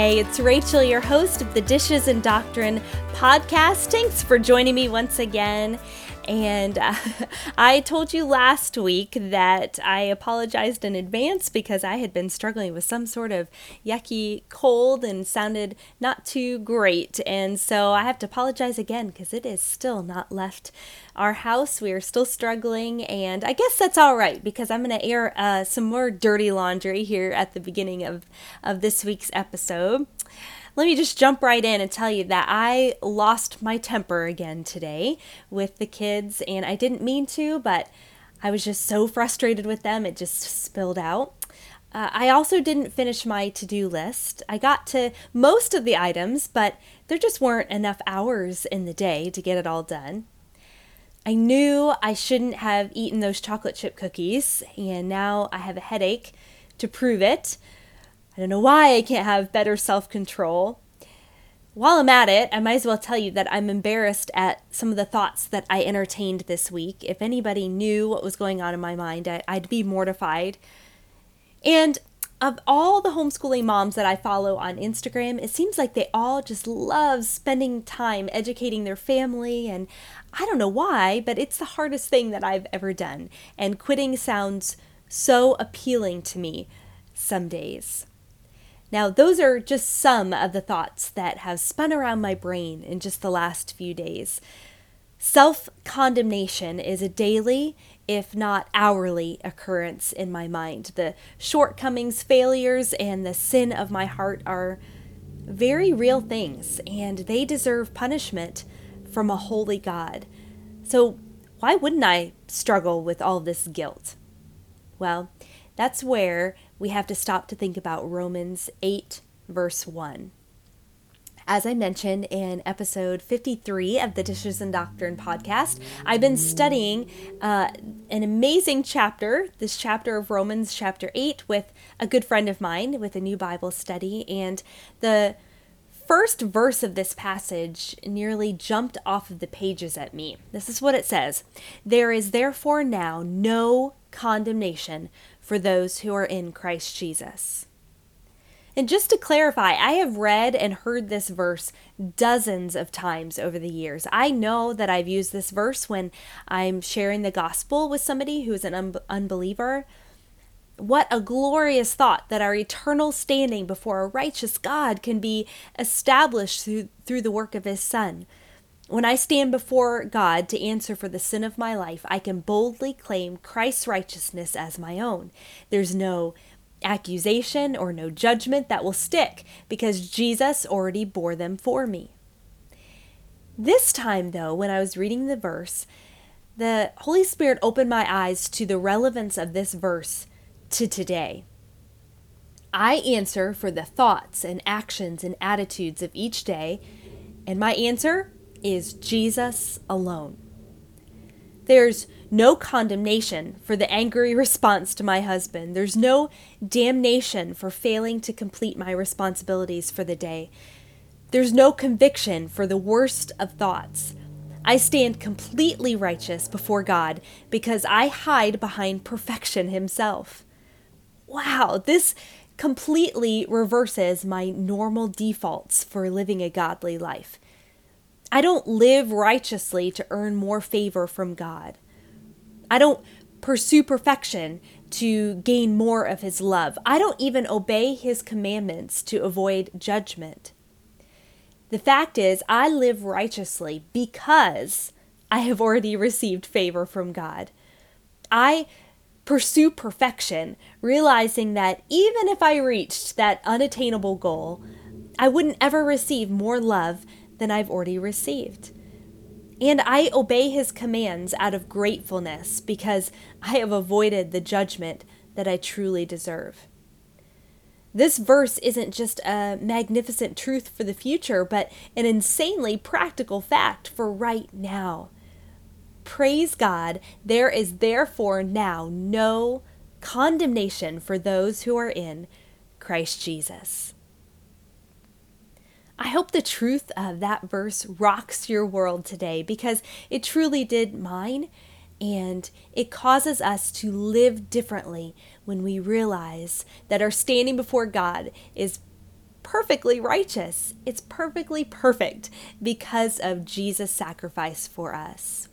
Hey, it's Rachel, your host of the Dishes and Doctrine podcast. Thanks for joining me once again. And uh, I told you last week that I apologized in advance because I had been struggling with some sort of yucky cold and sounded not too great. And so I have to apologize again because it is still not left our house. We are still struggling. And I guess that's all right because I'm going to air uh, some more dirty laundry here at the beginning of, of this week's episode let me just jump right in and tell you that I lost my temper again today with the kids, and I didn't mean to, but I was just so frustrated with them, it just spilled out. Uh, I also didn't finish my to do list. I got to most of the items, but there just weren't enough hours in the day to get it all done. I knew I shouldn't have eaten those chocolate chip cookies, and now I have a headache to prove it. I don't know why I can't have better self control. While I'm at it, I might as well tell you that I'm embarrassed at some of the thoughts that I entertained this week. If anybody knew what was going on in my mind, I, would be mortified. And of all the homeschooling moms that I follow on Instagram, it seems like they all just love spending time educating their family. And I don't know why, but it's the hardest thing that I've ever done. And quitting sounds so appealing to me some days. Now, those are just some of the thoughts that have spun around my brain in just the last few days. Self condemnation is a daily, if not hourly, occurrence in my mind. The shortcomings, failures, and the sin of my heart are very real things, and they deserve punishment from a holy God. So, why wouldn't I struggle with all this guilt? Well, that's where we have to stop to think about Romans 8, verse 1. As I mentioned in episode 53 of the Dishes and Doctrine podcast, I've been studying uh, an amazing chapter, this chapter of Romans, chapter 8, with a good friend of mine with a new Bible study. And the first verse of this passage nearly jumped off of the pages at me. This is what it says There is therefore now no condemnation for those who are in Christ Jesus. And just to clarify, I have read and heard this verse dozens of times over the years. I know that I've used this verse when I'm sharing the gospel with somebody who is an un- unbeliever. What a glorious thought that our eternal standing before a righteous God can be established through, through the work of His Son. When I stand before God to answer for the sin of my life, I can boldly claim Christ's righteousness as my own. There's no accusation or no judgment that will stick because Jesus already bore them for me. This time, though, when I was reading the verse, the Holy Spirit opened my eyes to the relevance of this verse to today. I answer for the thoughts and actions and attitudes of each day, and my answer is Jesus alone. There's no condemnation for the angry response to my husband. There's no damnation for failing to complete my responsibilities for the day. There's no conviction for the worst of thoughts. I stand completely righteous before God because I hide behind perfection Himself. Wow, this completely reverses my normal defaults for living a godly life. I don't live righteously to earn more favor from God. I don't pursue perfection to gain more of His love. I don't even obey His commandments to avoid judgment. The fact is, I live righteously because I have already received favor from God. I pursue perfection, realizing that even if I reached that unattainable goal, I wouldn't ever receive more love than I've already received. And I obey his commands out of gratefulness because I have avoided the judgment that I truly deserve. This verse isn't just a magnificent truth for the future, but an insanely practical fact for right now. Praise God, there is therefore now no condemnation for those who are in Christ Jesus. I hope the truth of that verse rocks your world today because it truly did mine. And it causes us to live differently when we realize that our standing before God is perfectly righteous. It's perfectly perfect because of Jesus' sacrifice for us.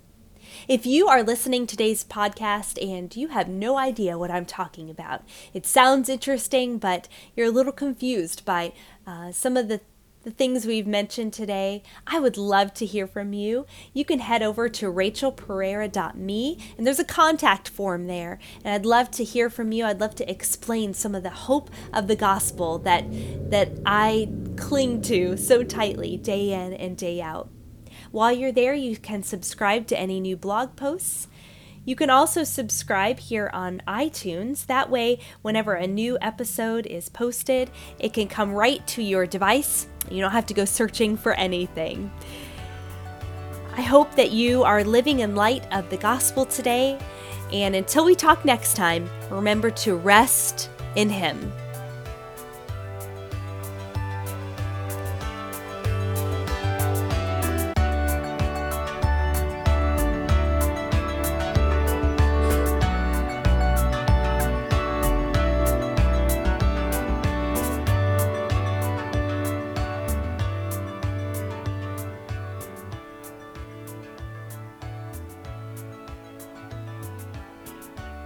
If you are listening to today's podcast and you have no idea what I'm talking about, it sounds interesting, but you're a little confused by uh, some of the the things we've mentioned today, I would love to hear from you. You can head over to rachelpereira.me and there's a contact form there. And I'd love to hear from you. I'd love to explain some of the hope of the gospel that that I cling to so tightly day in and day out. While you're there, you can subscribe to any new blog posts. You can also subscribe here on iTunes. That way, whenever a new episode is posted, it can come right to your device. You don't have to go searching for anything. I hope that you are living in light of the gospel today. And until we talk next time, remember to rest in Him.